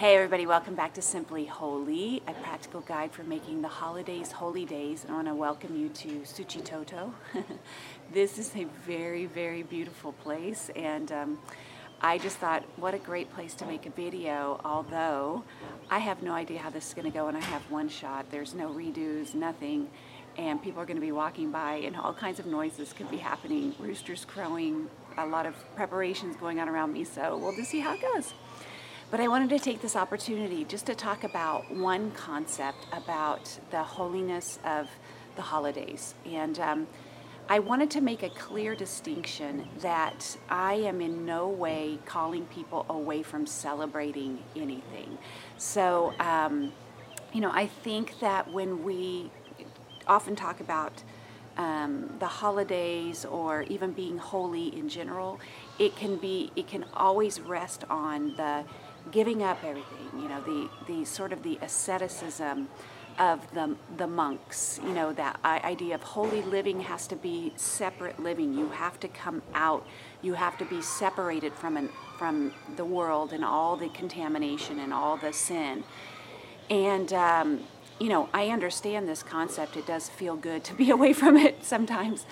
Hey, everybody, welcome back to Simply Holy, a practical guide for making the holidays holy days. And I want to welcome you to Suchitoto. this is a very, very beautiful place, and um, I just thought, what a great place to make a video, although I have no idea how this is going to go, and I have one shot. There's no redos, nothing, and people are going to be walking by, and all kinds of noises could be happening roosters crowing, a lot of preparations going on around me, so we'll just see how it goes. But I wanted to take this opportunity just to talk about one concept about the holiness of the holidays. And um, I wanted to make a clear distinction that I am in no way calling people away from celebrating anything. So, um, you know, I think that when we often talk about um, the holidays or even being holy in general, it can be, it can always rest on the giving up everything, you know, the, the sort of the asceticism of the, the monks, you know, that idea of holy living has to be separate living. You have to come out, you have to be separated from, an, from the world and all the contamination and all the sin. And, um, you know, I understand this concept. It does feel good to be away from it sometimes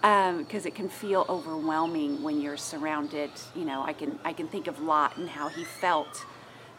because um, it can feel overwhelming when you're surrounded. You know, I can I can think of Lot and how he felt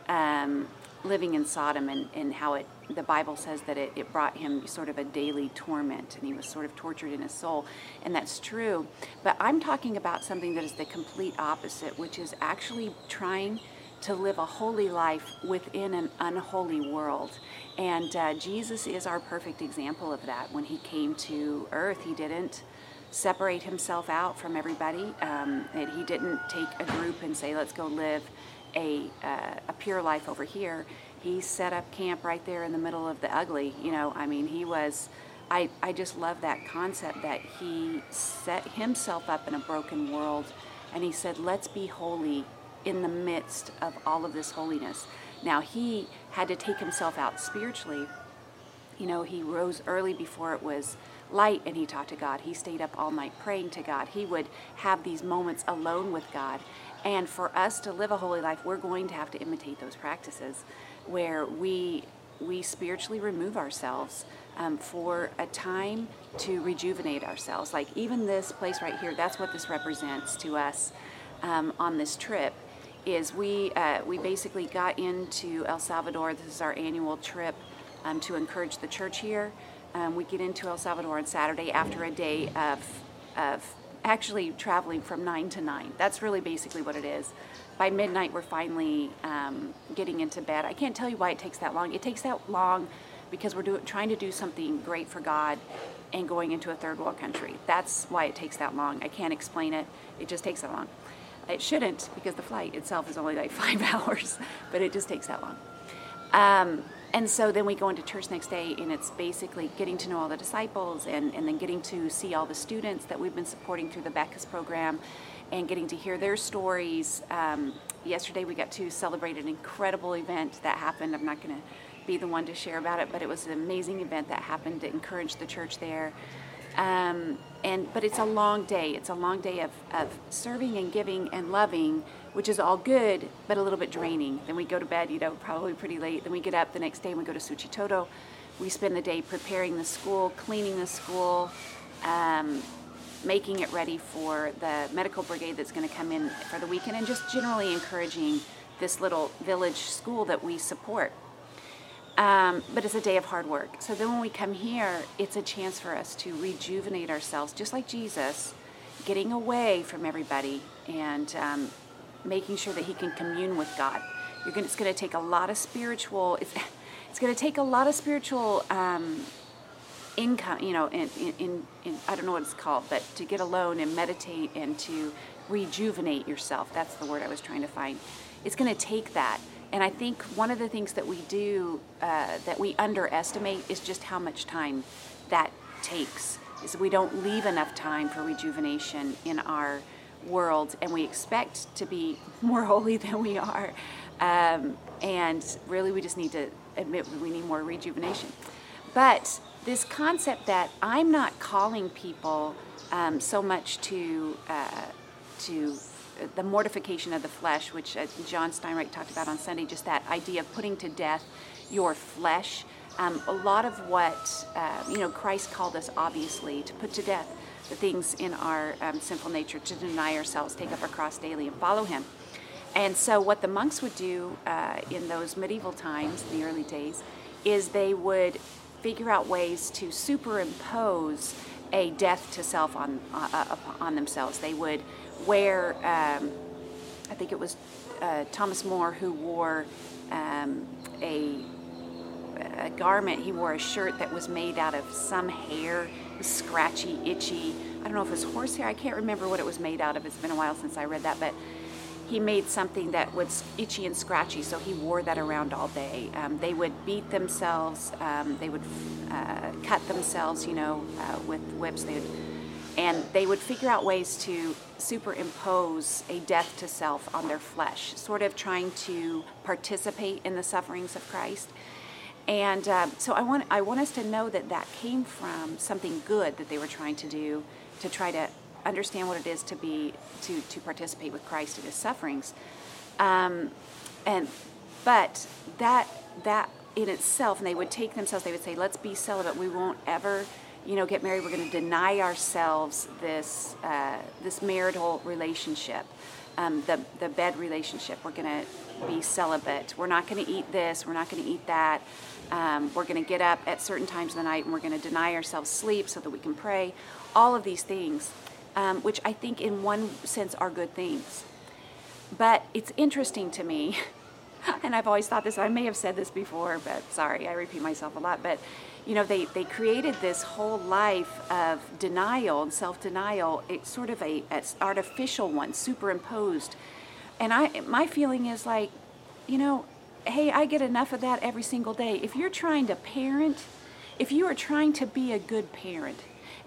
um, living in Sodom and, and how it the Bible says that it, it brought him sort of a daily torment and he was sort of tortured in his soul. And that's true. But I'm talking about something that is the complete opposite, which is actually trying to live a holy life within an unholy world. And uh, Jesus is our perfect example of that. When he came to earth, he didn't separate himself out from everybody. Um, and he didn't take a group and say, let's go live a, uh, a pure life over here. He set up camp right there in the middle of the ugly. You know, I mean, he was. I, I just love that concept that he set himself up in a broken world and he said, let's be holy in the midst of all of this holiness. Now, he had to take himself out spiritually. You know, he rose early before it was light and he talked to God. He stayed up all night praying to God. He would have these moments alone with God. And for us to live a holy life, we're going to have to imitate those practices where we we spiritually remove ourselves um, for a time to rejuvenate ourselves. Like even this place right here, that's what this represents to us um, on this trip. Is we uh, we basically got into El Salvador. This is our annual trip um, to encourage the church here. Um, we get into El Salvador on Saturday after a day of, of actually traveling from 9 to 9. That's really basically what it is. By midnight, we're finally um, getting into bed. I can't tell you why it takes that long. It takes that long because we're do, trying to do something great for God and going into a third world country. That's why it takes that long. I can't explain it. It just takes that long. It shouldn't because the flight itself is only like five hours, but it just takes that long. Um, and so then we go into church next day and it's basically getting to know all the disciples and, and then getting to see all the students that we've been supporting through the Becas program and getting to hear their stories. Um, yesterday we got to celebrate an incredible event that happened. I'm not going to be the one to share about it, but it was an amazing event that happened to encourage the church there. Um, and but it's a long day. It's a long day of, of serving and giving and loving, which is all good, but a little bit draining. Then we go to bed, you know, probably pretty late. Then we get up the next day and we go to Suchitoto. We spend the day preparing the school, cleaning the school, um, making it ready for the medical brigade that's going to come in for the weekend, and just generally encouraging this little village school that we support. Um, but it's a day of hard work. So then when we come here, it's a chance for us to rejuvenate ourselves, just like Jesus, getting away from everybody and um, making sure that He can commune with God. Gonna, it's going to take a lot of spiritual. It's, it's going to take a lot of spiritual um, income. You know, in, in, in I don't know what it's called, but to get alone and meditate and to rejuvenate yourself. That's the word I was trying to find. It's going to take that. And I think one of the things that we do uh, that we underestimate is just how much time that takes. Is we don't leave enough time for rejuvenation in our world, and we expect to be more holy than we are. Um, and really, we just need to admit we need more rejuvenation. But this concept that I'm not calling people um, so much to uh, to the mortification of the flesh, which uh, John Steinreich talked about on Sunday, just that idea of putting to death your flesh. Um, a lot of what uh, you know Christ called us obviously to put to death the things in our um, sinful nature, to deny ourselves, take up our cross daily, and follow Him. And so, what the monks would do uh, in those medieval times, in the early days, is they would figure out ways to superimpose a death to self on uh, uh on themselves. They would wear, um, I think it was uh, Thomas More who wore um, a a garment. He wore a shirt that was made out of some hair, scratchy, itchy. I don't know if it was horsehair. I can't remember what it was made out of. It's been a while since I read that, but he made something that was itchy and scratchy, so he wore that around all day. Um, they would beat themselves, um, they would uh, cut themselves, you know, uh, with whips. They would, and they would figure out ways to superimpose a death to self on their flesh, sort of trying to participate in the sufferings of Christ. And uh, so I want I want us to know that that came from something good that they were trying to do to try to understand what it is to be to to participate with Christ in His sufferings. Um, and but that that in itself, and they would take themselves. They would say, "Let's be celibate. We won't ever." You know, get married. We're going to deny ourselves this uh, this marital relationship, um, the the bed relationship. We're going to be celibate. We're not going to eat this. We're not going to eat that. Um, we're going to get up at certain times of the night and we're going to deny ourselves sleep so that we can pray. All of these things, um, which I think in one sense are good things. But it's interesting to me, and I've always thought this, I may have said this before, but sorry, I repeat myself a lot. But, you know, they, they created this whole life of denial and self denial. It's sort of a, a artificial one, superimposed. And I, my feeling is like, you know, hey, I get enough of that every single day. If you're trying to parent, if you are trying to be a good parent,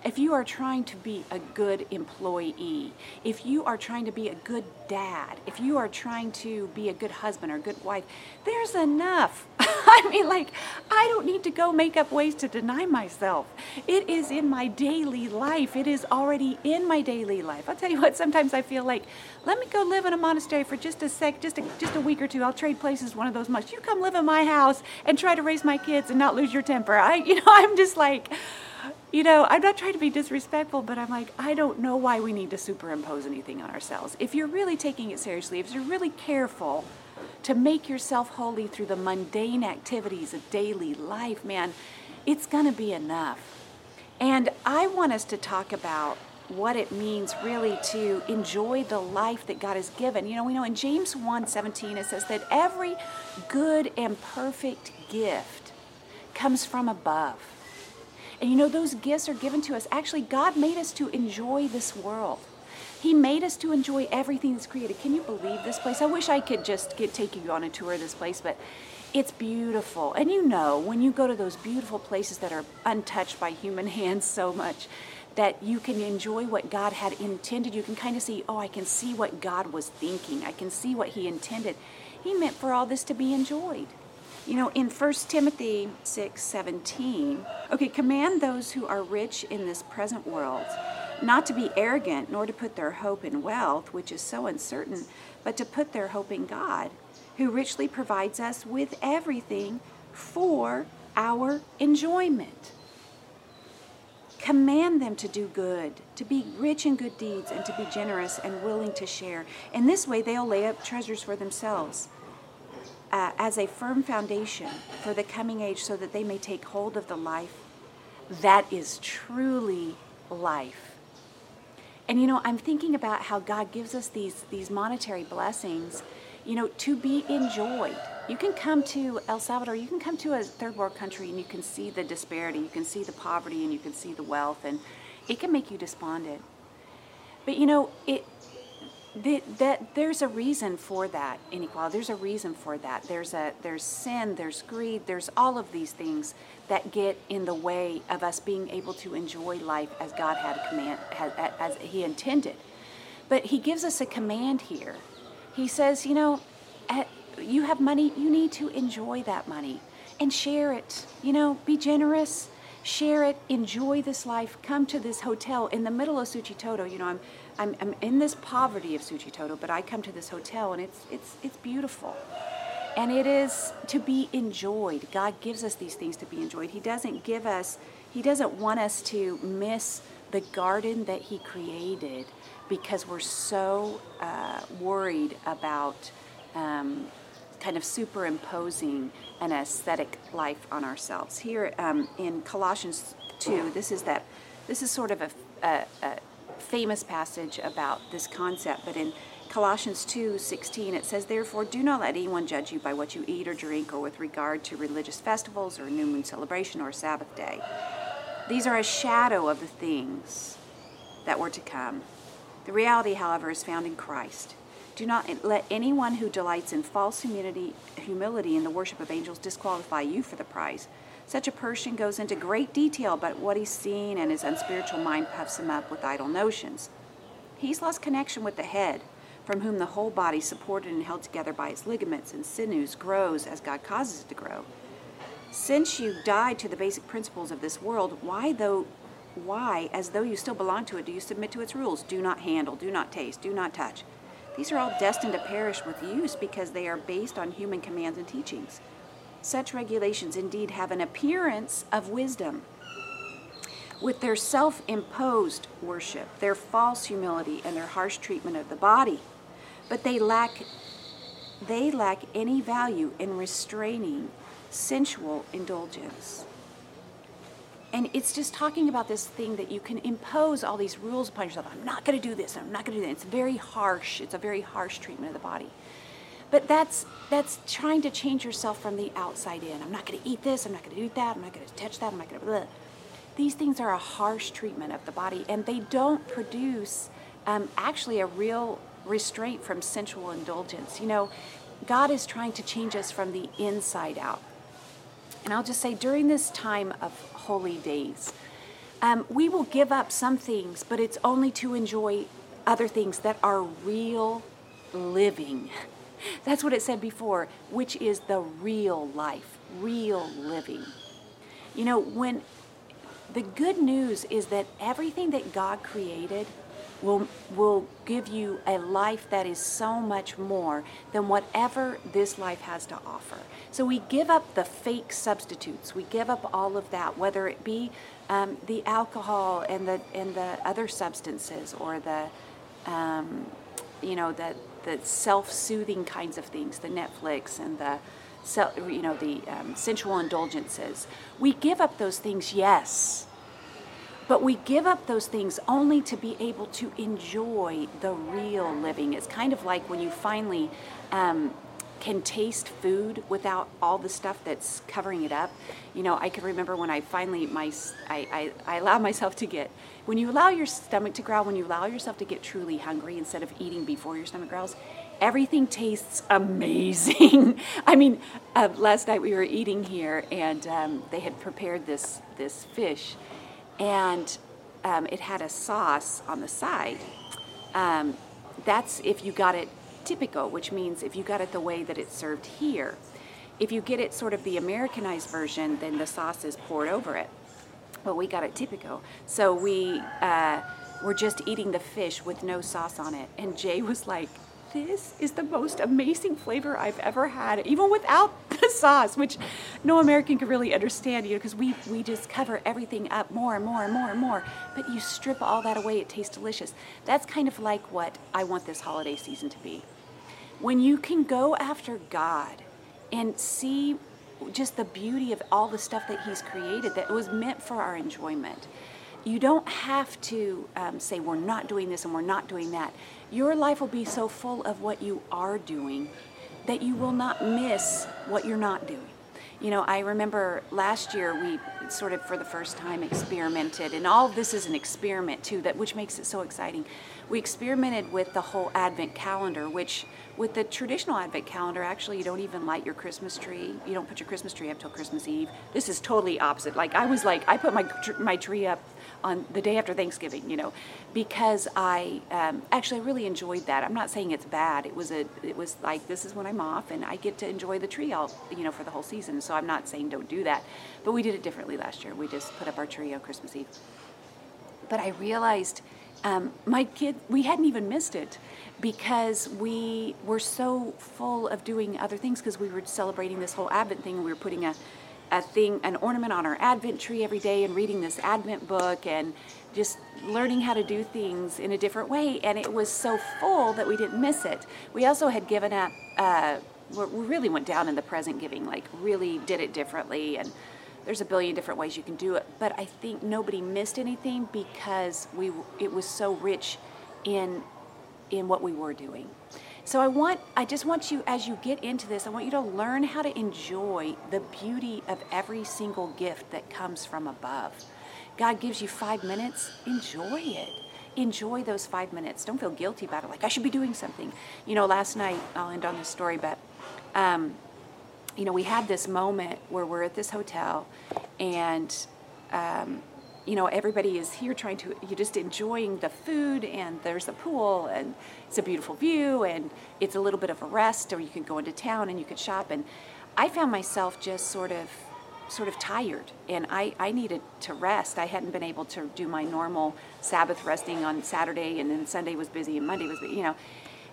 if you are trying to be a good employee, if you are trying to be a good dad, if you are trying to be a good husband or a good wife, there's enough. I mean, like, I don't need to go make up ways to deny myself. It is in my daily life. It is already in my daily life. I'll tell you what, sometimes I feel like, let me go live in a monastery for just a sec, just a, just a week or two. I'll trade places one of those months. You come live in my house and try to raise my kids and not lose your temper. I, you know, I'm just like, you know, I'm not trying to be disrespectful, but I'm like, I don't know why we need to superimpose anything on ourselves. If you're really taking it seriously, if you're really careful to make yourself holy through the mundane activities of daily life, man, it's going to be enough. And I want us to talk about what it means really to enjoy the life that God has given. You know, we know in James 1 17, it says that every good and perfect gift comes from above and you know, those gifts are given to us. Actually, God made us to enjoy this world. He made us to enjoy everything that's created. Can you believe this place? I wish I could just get take you on a tour of this place, but it's beautiful. And you know, when you go to those beautiful places that are untouched by human hands so much, that you can enjoy what God had intended. You can kind of see, oh, I can see what God was thinking. I can see what He intended. He meant for all this to be enjoyed. You know, in 1 Timothy 6 17, okay, command those who are rich in this present world not to be arrogant, nor to put their hope in wealth, which is so uncertain, but to put their hope in God, who richly provides us with everything for our enjoyment. Command them to do good, to be rich in good deeds, and to be generous and willing to share. In this way, they'll lay up treasures for themselves uh, as a firm foundation for the coming age so that they may take hold of the life that is truly life. And you know, I'm thinking about how God gives us these these monetary blessings, you know, to be enjoyed. You can come to El Salvador, you can come to a third world country and you can see the disparity, you can see the poverty and you can see the wealth and it can make you despondent. But you know, it that there's a reason for that inequality. There's a reason for that. There's a there's sin. There's greed. There's all of these things that get in the way of us being able to enjoy life as God had command as, as He intended. But He gives us a command here. He says, you know, at, you have money. You need to enjoy that money and share it. You know, be generous share it, enjoy this life, come to this hotel in the middle of Suchitoto. You know, I'm I'm, I'm in this poverty of Suchitoto, but I come to this hotel and it's it's it's beautiful. And it is to be enjoyed. God gives us these things to be enjoyed. He doesn't give us he doesn't want us to miss the garden that he created because we're so uh, worried about um, kind of superimposing an ascetic life on ourselves. Here um, in Colossians 2, this is that this is sort of a, a, a famous passage about this concept, but in Colossians 2:16 it says therefore do not let anyone judge you by what you eat or drink or with regard to religious festivals or new moon celebration or Sabbath day. These are a shadow of the things that were to come. The reality, however, is found in Christ. Do not let anyone who delights in false humility, humility in the worship of angels disqualify you for the prize. Such a person goes into great detail about what he's seen, and his unspiritual mind puffs him up with idle notions. He's lost connection with the head, from whom the whole body, supported and held together by its ligaments and sinews, grows as God causes it to grow. Since you died to the basic principles of this world, why though why, as though you still belong to it, do you submit to its rules? Do not handle, do not taste, do not touch. These are all destined to perish with use because they are based on human commands and teachings. Such regulations indeed have an appearance of wisdom. With their self imposed worship, their false humility, and their harsh treatment of the body, but they lack, they lack any value in restraining sensual indulgence. And it's just talking about this thing that you can impose all these rules upon yourself. I'm not going to do this. I'm not going to do that. It's very harsh. It's a very harsh treatment of the body. But that's that's trying to change yourself from the outside in. I'm not going to eat this. I'm not going to do that. I'm not going to touch that. I'm not going to. These things are a harsh treatment of the body, and they don't produce um, actually a real restraint from sensual indulgence. You know, God is trying to change us from the inside out. And I'll just say during this time of holy days, um, we will give up some things, but it's only to enjoy other things that are real living. That's what it said before, which is the real life, real living. You know, when the good news is that everything that God created will will give you a life that is so much more than whatever this life has to offer. So we give up the fake substitutes. We give up all of that, whether it be um, the alcohol and the and the other substances or the um, you know the the self-soothing kinds of things, the Netflix and the, you know, the um, sensual indulgences. We give up those things, yes, but we give up those things only to be able to enjoy the real living. It's kind of like when you finally um, can taste food without all the stuff that's covering it up. You know, I can remember when I finally my I, I, I allow myself to get when you allow your stomach to growl, when you allow yourself to get truly hungry instead of eating before your stomach growls, everything tastes amazing. I mean, uh, last night we were eating here and um, they had prepared this this fish, and um, it had a sauce on the side. Um, that's if you got it tipico, which means if you got it the way that it's served here. If you get it sort of the Americanized version, then the sauce is poured over it. But we got it tipico. So we uh, were just eating the fish with no sauce on it. And Jay was like, this is the most amazing flavor I've ever had, even without the sauce, which no American could really understand, you know, because we, we just cover everything up more and more and more and more. But you strip all that away, it tastes delicious. That's kind of like what I want this holiday season to be when you can go after God and see just the beauty of all the stuff that He's created that was meant for our enjoyment. You don't have to um, say, we're not doing this and we're not doing that. Your life will be so full of what you are doing that you will not miss what you're not doing. You know, I remember last year we sort of for the first time experimented, and all this is an experiment too, that which makes it so exciting. We experimented with the whole Advent calendar, which with the traditional Advent calendar, actually, you don't even light your Christmas tree. You don't put your Christmas tree up till Christmas Eve. This is totally opposite. Like I was like, I put my my tree up on the day after Thanksgiving, you know, because I um, actually really enjoyed that. I'm not saying it's bad. It was a it was like this is when I'm off and I get to enjoy the tree all you know for the whole season. So I'm not saying don't do that, but we did it differently last year. We just put up our tree on Christmas Eve. But I realized um, my kid, we hadn't even missed it because we were so full of doing other things because we were celebrating this whole Advent thing. We were putting a, a thing, an ornament on our Advent tree every day and reading this Advent book and just learning how to do things in a different way. And it was so full that we didn't miss it. We also had given up, uh, we really went down in the present giving, like really did it differently. And there's a billion different ways you can do it. But I think nobody missed anything because we it was so rich in in what we were doing. So I want I just want you as you get into this, I want you to learn how to enjoy the beauty of every single gift that comes from above. God gives you 5 minutes, enjoy it. Enjoy those 5 minutes. Don't feel guilty about it like I should be doing something. You know, last night I'll end on this story but um, you know, we had this moment where we're at this hotel and um, you know, everybody is here trying to, you're just enjoying the food and there's a pool and it's a beautiful view and it's a little bit of a rest or you can go into town and you can shop. And I found myself just sort of, sort of tired and I, I needed to rest. I hadn't been able to do my normal Sabbath resting on Saturday and then Sunday was busy and Monday was, you know.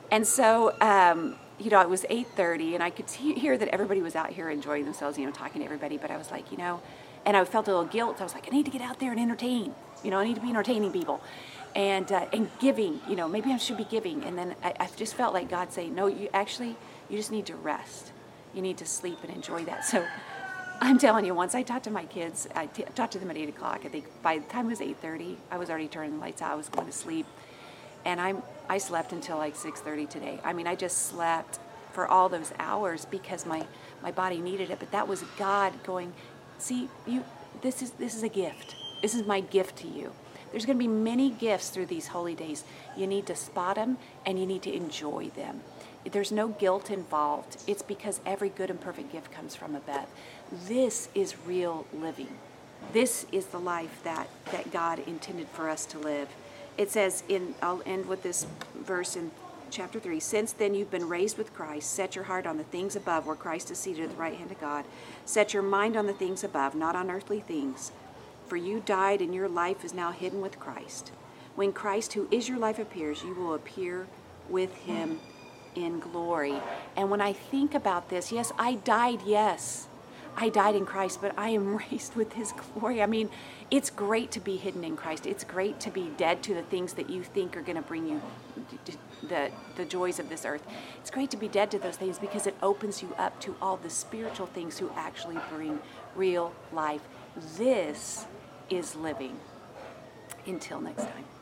And so, um, you know, it was 8.30 and I could hear that everybody was out here enjoying themselves, you know, talking to everybody. But I was like, you know, and I felt a little guilt. I was like, I need to get out there and entertain. You know, I need to be entertaining people, and uh, and giving. You know, maybe I should be giving. And then I, I just felt like God saying, No, you actually, you just need to rest. You need to sleep and enjoy that. So. I'm telling you, once I talked to my kids, I t- talked to them at eight o'clock. I think by the time it was eight thirty, I was already turning the lights out. I was going to sleep, and I'm I slept until like six thirty today. I mean, I just slept for all those hours because my my body needed it. But that was God going, see you this is this is a gift. This is my gift to you. There's going to be many gifts through these holy days. You need to spot them and you need to enjoy them. There's no guilt involved. It's because every good and perfect gift comes from above. This is real living. This is the life that that god intended for us to live it says in i'll end with this verse in chapter 3 Since then you've been raised with Christ, set your heart on the things above where Christ is seated at the right hand of God. Set your mind on the things above, not on earthly things. For you died, and your life is now hidden with Christ. When Christ, who is your life, appears, you will appear with him in glory. And when I think about this, yes, I died, yes. I died in Christ, but I am raised with his glory. I mean, it's great to be hidden in Christ. It's great to be dead to the things that you think are going to bring you the, the joys of this earth. It's great to be dead to those things because it opens you up to all the spiritual things who actually bring real life. This is living. Until next time.